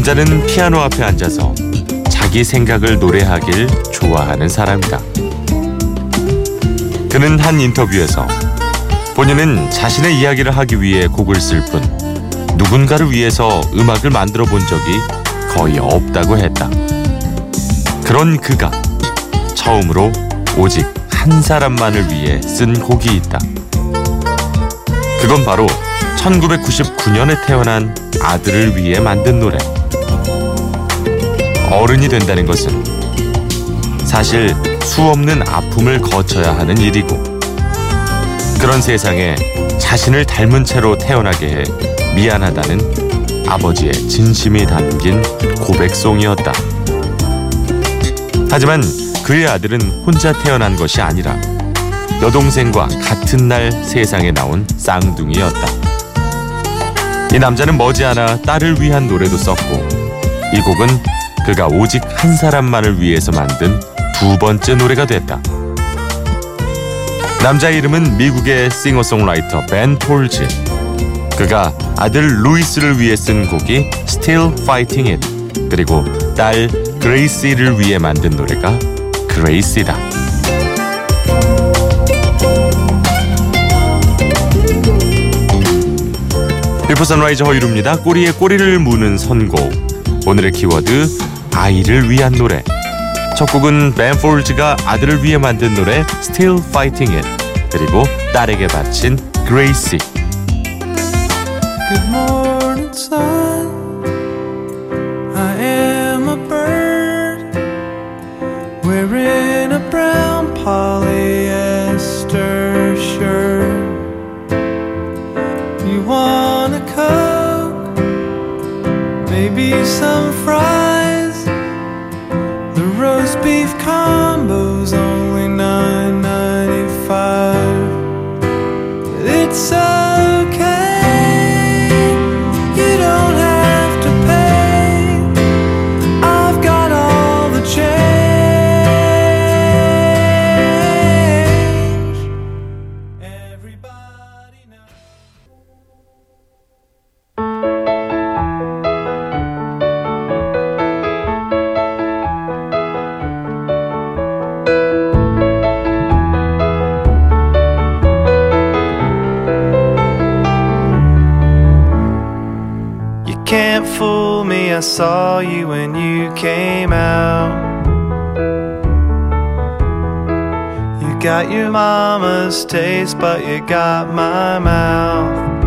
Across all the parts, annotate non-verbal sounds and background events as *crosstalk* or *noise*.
남자는 피아노 앞에 앉아서 자기 생각을 노래하길 좋아하는 사람이다. 그는 한 인터뷰에서 본인은 자신의 이야기를 하기 위해 곡을 쓸 뿐 누군가를 위해서 음악을 만들어 본 적이 거의 없다고 했다. 그런 그가 처음으로 오직 한 사람만을 위해 쓴 곡이 있다. 그건 바로 1999년에 태어난 아들을 위해 만든 노래. 어른이 된다는 것은 사실 수 없는 아픔을 거쳐야 하는 일이고 그런 세상에 자신을 닮은 채로 태어나게 해 미안하다는 아버지의 진심이 담긴 고백송이었다. 하지만 그의 아들은 혼자 태어난 것이 아니라 여동생과 같은 날 세상에 나온 쌍둥이였다. 이 남자는 머지않아 딸을 위한 노래도 썼고 이 곡은 그가 오직 한 사람만을 위해서 만든 두 번째 노래가 됐다. 남자의 이름은 미국의 싱어송라이터 벤 폴즈. 그가 아들 루이스를 위해 쓴 곡이 Still Fighting It 그리고 딸 그레이시를 위해 만든 노래가 그레이시다. Before Sunrise 허일후입니다. 꼬리에 꼬리를 무는 선곡. 오늘의 키워드 아이를 위한 노래. 첫 곡은 벤 폴즈가 아들을 위해 만든 노래 Still Fighting It 그리고 딸에게 바친 Gracie. Good morning, son. I am a bird wearing a brown polyester shirt. You want a coke? Maybe some fries. Fool me, I saw you when you came out. You got your mama's taste, but you got my mouth.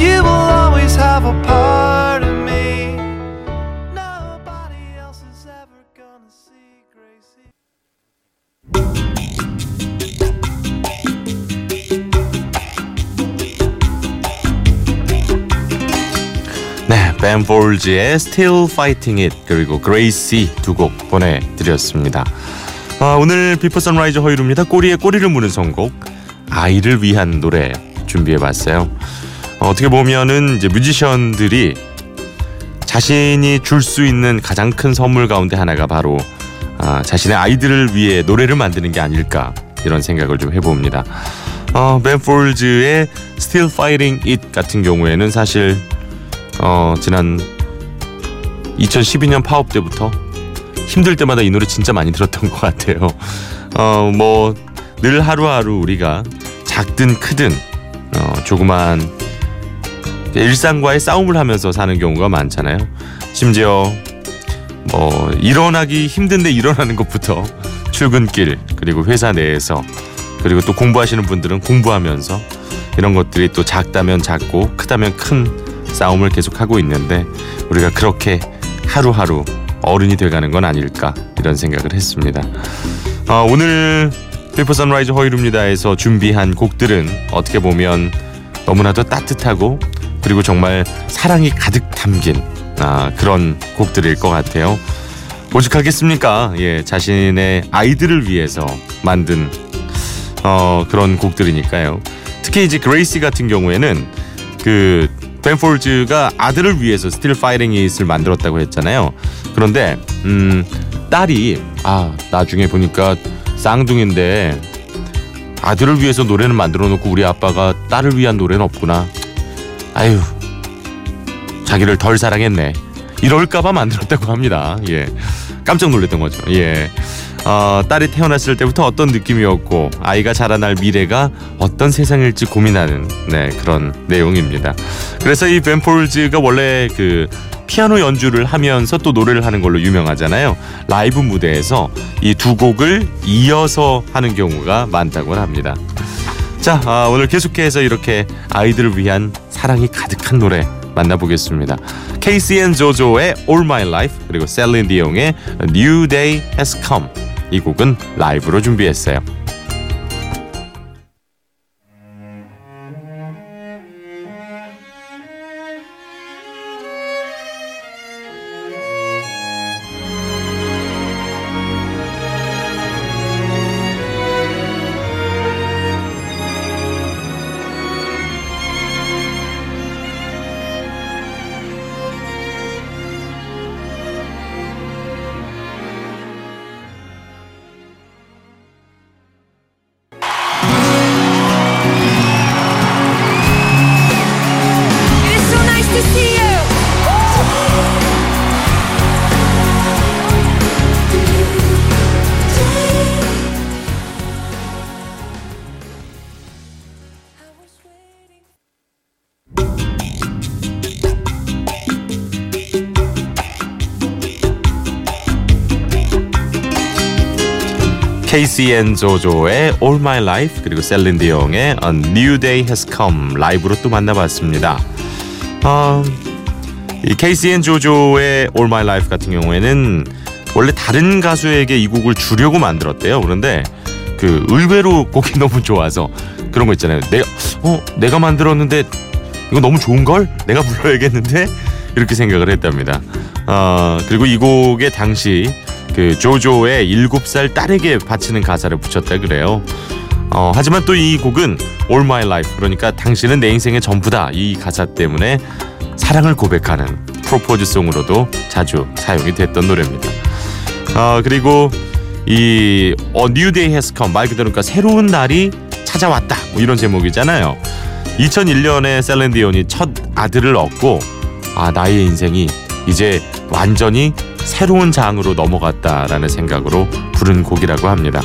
You will always have a part 벤 폴즈의 Still Fighting It 그리고 Gracie 두곡 보내드렸습니다. 아, 오늘 Before Sunrise 허일후입니다. 꼬리에 꼬리를 무는 선곡 아이를 위한 노래 준비해봤어요. 어, 어떻게 보면은 이제 뮤지션들이 자신이 줄 수 있는 가장 큰 선물 가운데 하나가 바로 아, 자신의 아이들을 위해 노래를 만드는 게 아닐까 이런 생각을 좀 해봅니다. 어, 벤 폴즈의 Still Fighting It 같은 경우에는 사실 어, 지난 2012년 파업 때부터 힘들 때마다 이 노래 진짜 많이 들었던 것 같아요. 어, 뭐 늘 하루하루 우리가 작든 크든 어, 조그만 일상과의 싸움을 하면서 사는 경우가 많잖아요. 심지어 뭐 일어나기 힘든데 일어나는 것부터 출근길 그리고 회사 내에서 그리고 또 공부하시는 분들은 공부하면서 이런 것들이 또 작다면 작고 크다면 큰 싸움을 계속하고 있는데 우리가 그렇게 하루하루 어른이 돼가는 건 아닐까 이런 생각을 했습니다. 어, 오늘 Before Sunrise 허일후입니다에서 준비한 곡들은 어떻게 보면 너무나도 따뜻하고 그리고 정말 사랑이 가득 담긴 아, 그런 곡들일 것 같아요. 오죽하겠습니까? 예, 자신의 아이들을 위해서 만든 어, 그런 곡들이니까요. 특히 이제 그레이시 같은 경우에는 그 벤폴즈가 아들을 위해서 Still Fighting It를 만들었다고 했잖아요. 그런데 음, 딸이 아 나중에 보니까 쌍둥이인데 아들을 위해서 노래는 만들어 놓고 우리 아빠가 딸을 위한 노래는 없구나. 아유 자기를 덜 사랑했네. 이럴까봐 만들었다고 합니다. 예. 깜짝 놀랐던 거죠. 예. 어, 딸이 태어났을 때부터 어떤 느낌이었고 아이가 자라날 미래가 어떤 세상일지 고민하는 네, 그런 내용입니다. 그래서 이 벤폴즈가 원래 그 피아노 연주를 하면서 또 노래를 하는 걸로 유명하잖아요. 라이브 무대에서 이 두 곡을 이어서 하는 경우가 많다고 합니다. 자, 아, 오늘 계속해서 이렇게 아이들을 위한 사랑이 가득한 노래 만나보겠습니다. 앤 조조의 All My Life 그리고 셀린 디옹의 New Day Has Come 이 곡은 라이브로 준비했어요. 케이시 앤 조조의 All My Life 그리고 셀린 디옹의 A New Day Has Come 라이브로 또 만나봤습니다. 어, 이 케이시 앤 조조의 All My Life 같은 경우에는 원래 다른 가수에게 이 곡을 주려고 만들었대요. 그런데 그 의외로 곡이 *laughs* 너무 좋아서 그런 거 있잖아요. 내가 어 내가 만들었는데 이거 너무 좋은 걸 내가 불러야겠는데 이렇게 생각을 했답니다. 어 그리고 이 곡에 당시 그 조조의 일곱 살 딸에게 바치는 가사를 붙였다 그래요. 어, 하지만 또 이 곡은 All My Life 그러니까 당신은 내 인생의 전부다 이 가사 때문에 사랑을 고백하는 프로포즈송으로도 자주 사용이 됐던 노래입니다. 어, 그리고 이 어, New Day Has Come 말 그대로 그러니까 새로운 날이 찾아왔다 뭐 이런 제목이잖아요. 2001년에 셀렌디온이 첫 아들을 얻고 아 나의 인생이 이제 완전히 새로운 장으로 넘어갔다라는 생각으로 부른 곡이라고 합니다.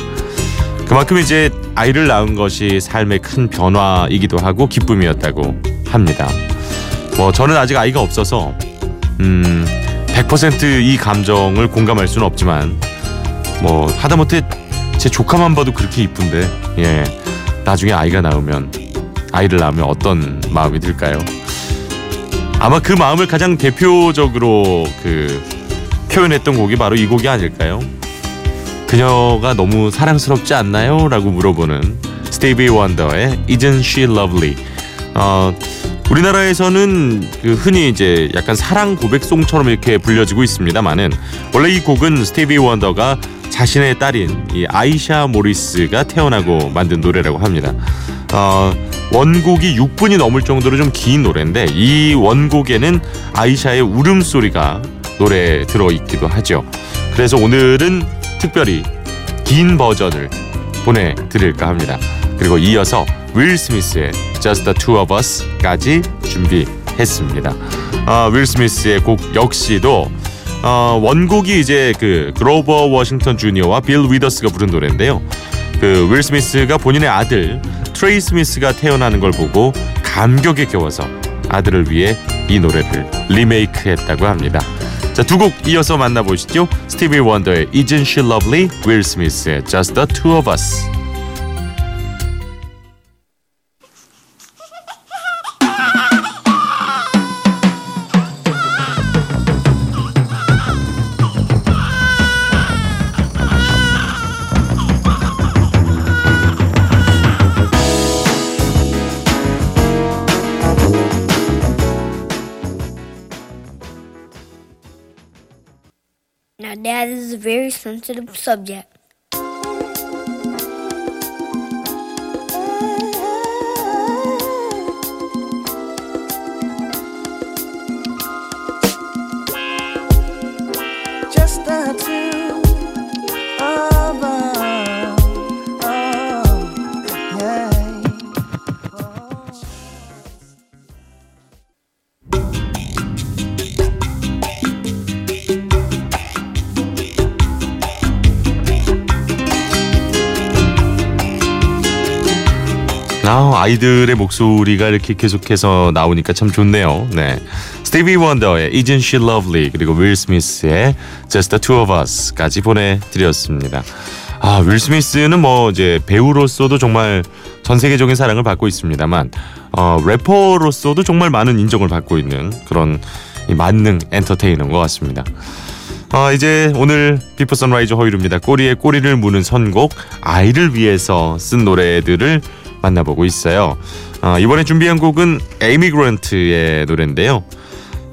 그만큼 이제 아이를 낳은 것이 삶의 큰 변화이기도 하고 기쁨이었다고 합니다. 뭐 저는 아직 아이가 없어서 음, 100%이 감정을 공감할 수는 없지만 뭐 하다못해 제 조카만 봐도 그렇게 이쁜데 예 나중에 아이가 낳으면 아이를 낳으면 어떤 마음이 들까요? 아마 그 마음을 가장 대표적으로 그 표현했던 곡이 바로 이 곡이 아닐까요? 그녀가 너무 사랑스럽지 않나요? 라고 물어보는 스티비 원더의 Isn't She Lovely 어, 우리나라에서는 그 흔히 이제 약간 사랑 고백송처럼 이렇게 불려지고 있습니다만은 원래 이 곡은 스티비 원더가 자신의 딸인 이 아이샤 모리스가 태어나고 만든 노래라고 합니다. 어, 원곡이 6분이 넘을 정도로 좀 긴 노래인데 이 원곡에는 아이샤의 울음소리가 노래에 들어있기도 하죠. 그래서 오늘은 특별히 긴 버전을 보내드릴까 합니다. 그리고 이어서 윌 스미스의 Just the Two of Us까지 준비했습니다. 어, 윌 스미스의 곡 역시도 어, 원곡이 이제 그 그로버 워싱턴 주니어와 빌 위더스가 부른 노래인데요. 그 윌 스미스가 본인의 아들 트레이 스미스가 태어나는 걸 보고 감격에 겨워서 아들을 위해 이 노래를 리메이크했다고 합니다. 자, 두 곡 이어서 만나보시죠. 스티비 원더의 Isn't She Lovely, 윌 스미스의 Just the Two of Us. A very sensitive subject. 아, 아이들의 목소리가 이렇게 계속해서 나오니까 참 좋네요. 네. 스티비 원더의 Isn't She Lovely 그리고 윌 스미스의 Just the Two of Us까지 보내드렸습니다. 아, 윌 스미스는 뭐 이제 배우로서도 정말 전 세계적인 사랑을 받고 있습니다만 어, 래퍼로서도 정말 많은 인정을 받고 있는 그런 이 만능 엔터테이너인 것 같습니다. 아, 이제 오늘 Before Sunrise 허일후입니다. 꼬리에 꼬리를 무는 선곡 아이를 위해서 쓴 노래들을 만나보고 있어요. 아, 이번에 준비한 곡은 에이미 그랜트의 노래인데요.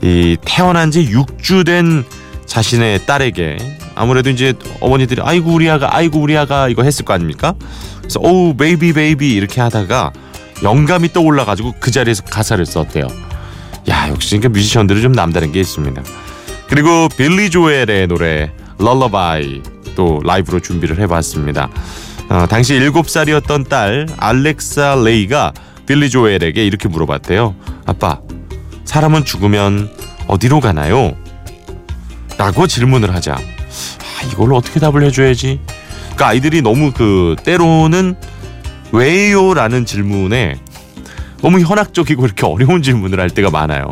이 태어난 지 6주 된 자신의 딸에게 아무래도 이제 어머니들이 아이고 우리 아가 아이고 우리 아가 이거 했을 거 아닙니까? 그래서 oh baby baby 이렇게 하다가 영감이 떠올라 가지고 그 자리에서 가사를 썼대요. 야 역시 그러니까 뮤지션들은 좀 남다른 게 있습니다. 그리고 빌리 조엘의 노래 럴러바이 또 라이브로 준비를 해봤습니다. 어, 당시 7살이었던 딸 알렉사 레이가 빌리 조엘에게 이렇게 물어봤대요. 아빠, 사람은 죽으면 어디로 가나요? 라고 질문을 하자. 아, 이걸 어떻게 답을 해줘야지? 그러니까 아이들이 너무 그 때로는 왜요 라는 질문에 너무 현학적이고 이렇게 어려운 질문을 할 때가 많아요.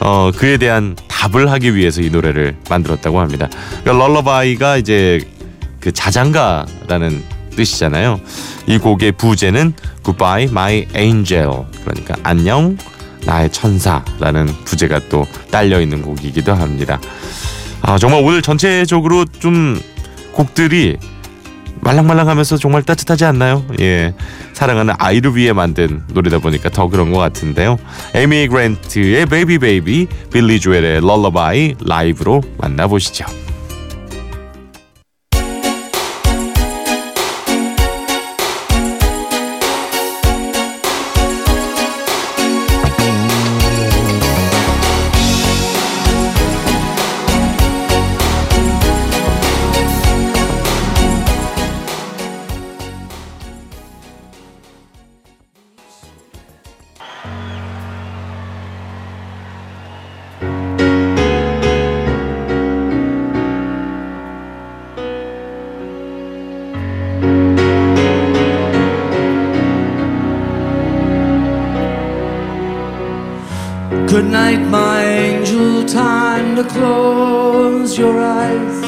어, 그에 대한 답을 하기 위해서 이 노래를 만들었다고 합니다. 그러니까 럴러바이가 이제 그 자장가라는 뜻이잖아요. 이 곡의 부제는 Goodbye My Angel 그러니까 안녕 나의 천사라는 부제가 또 딸려 있는 곡이기도 합니다. 아 정말 오늘 전체적으로 좀 곡들이 말랑말랑하면서 정말 따뜻하지 않나요? 예, 사랑하는 아이를 위해 만든 노래다 보니까 더 그런 것 같은데요. 에미 그랜트의 Baby Baby, 빌리 조엘의 Lullaby 라이브로 만나보시죠. Close your eyes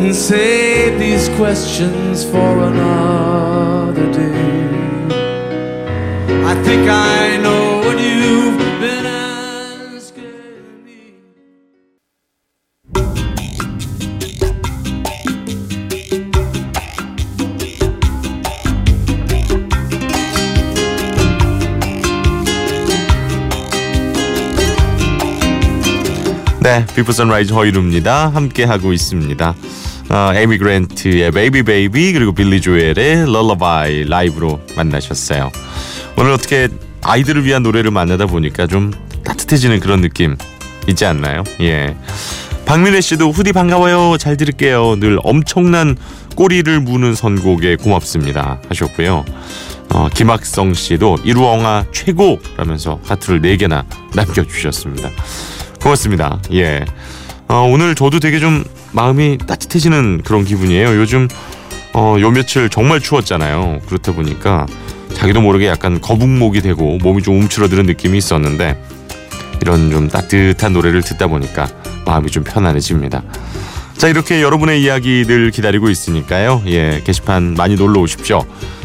and save these questions for another day. I think I know 네, Before Sunrise 허일후입니다. 함께 하고 있습니다. 어, 에이미 그랜트의 Baby Baby 그리고 빌리 조엘의 Lullaby 라이브로 만나셨어요. 오늘 어떻게 아이들을 위한 노래를 만나다 보니까 좀 따뜻해지는 그런 느낌 있지 않나요? 예. 박민혜 씨도 후디 반가워요. 잘 들을게요. 늘 엄청난 꼬리를 무는 선곡에 고맙습니다. 하셨고요. 어, 김학성 씨도 일후 형아 최고라면서 하트를 4개나 남겨주셨습니다. 고맙습니다. 예. 어, 오늘 저도 되게 좀 마음이 따뜻해지는 그런 기분이에요. 요즘 어, 요 며칠 정말 추웠잖아요. 그렇다 보니까 자기도 모르게 약간 거북목이 되고 몸이 좀 움츠러드는 느낌이 있었는데 이런 좀 따뜻한 노래를 듣다 보니까 마음이 좀 편안해집니다. 자 이렇게 여러분의 이야기들 기다리고 있으니까요. 예 게시판 많이 놀러 오십시오.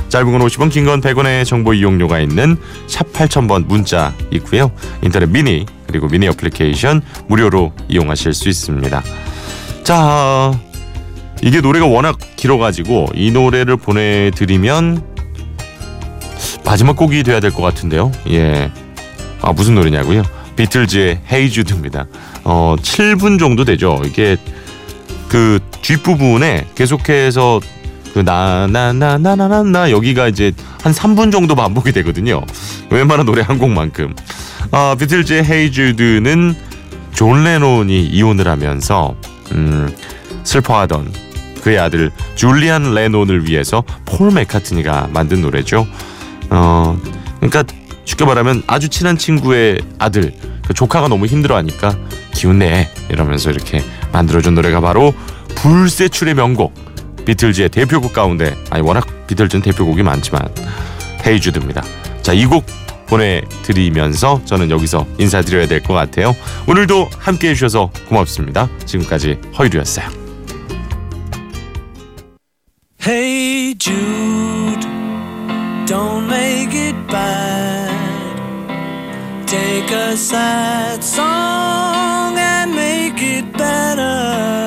짧은 건 50원 긴 건 100원의 정보 이용료가 있는 샵 8000번 문자 있고요. 인터넷 미니 그리고 미니 어플리케이션 무료로 이용하실 수 있습니다. 자 이게 노래가 워낙 길어가지고 이 노래를 보내드리면 마지막 곡이 돼야 될 것 같은데요. 예. 아 무슨 노래냐고요? 비틀즈의 헤이 주드입니다. 어 7분 정도 되죠. 이게 그 뒷부분에 계속해서 그나나나나나나나 여기가 이제 한 3분 정도 반복이 되거든요. 웬만한 노래 한 곡만큼. 아 비틀즈의 Hey Jude는 존 레논이 이혼을 하면서 음, 슬퍼하던 그의 아들 줄리안 레논을 위해서 폴 맥카트니가 만든 노래죠. 어, 그러니까 쉽게 말하면 아주 친한 친구의 아들, 그 조카가 너무 힘들어하니까 기운 내 이러면서 이렇게 만들어준 노래가 바로 불세출의 명곡 비틀즈의 대표곡 가운데 아니 워낙 비틀즈는 대표곡이 많지만 헤이주드입니다. 자, 이 곡 보내드리면서 저는 여기서 인사드려야 될 것 같아요. 오늘도 함께 해 주셔서 고맙습니다. 지금까지 허이루였어요. Hey Jude, don't make it bad. Take a sad song and make it better.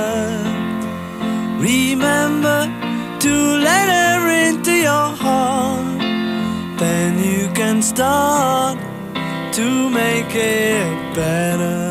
done to make it better?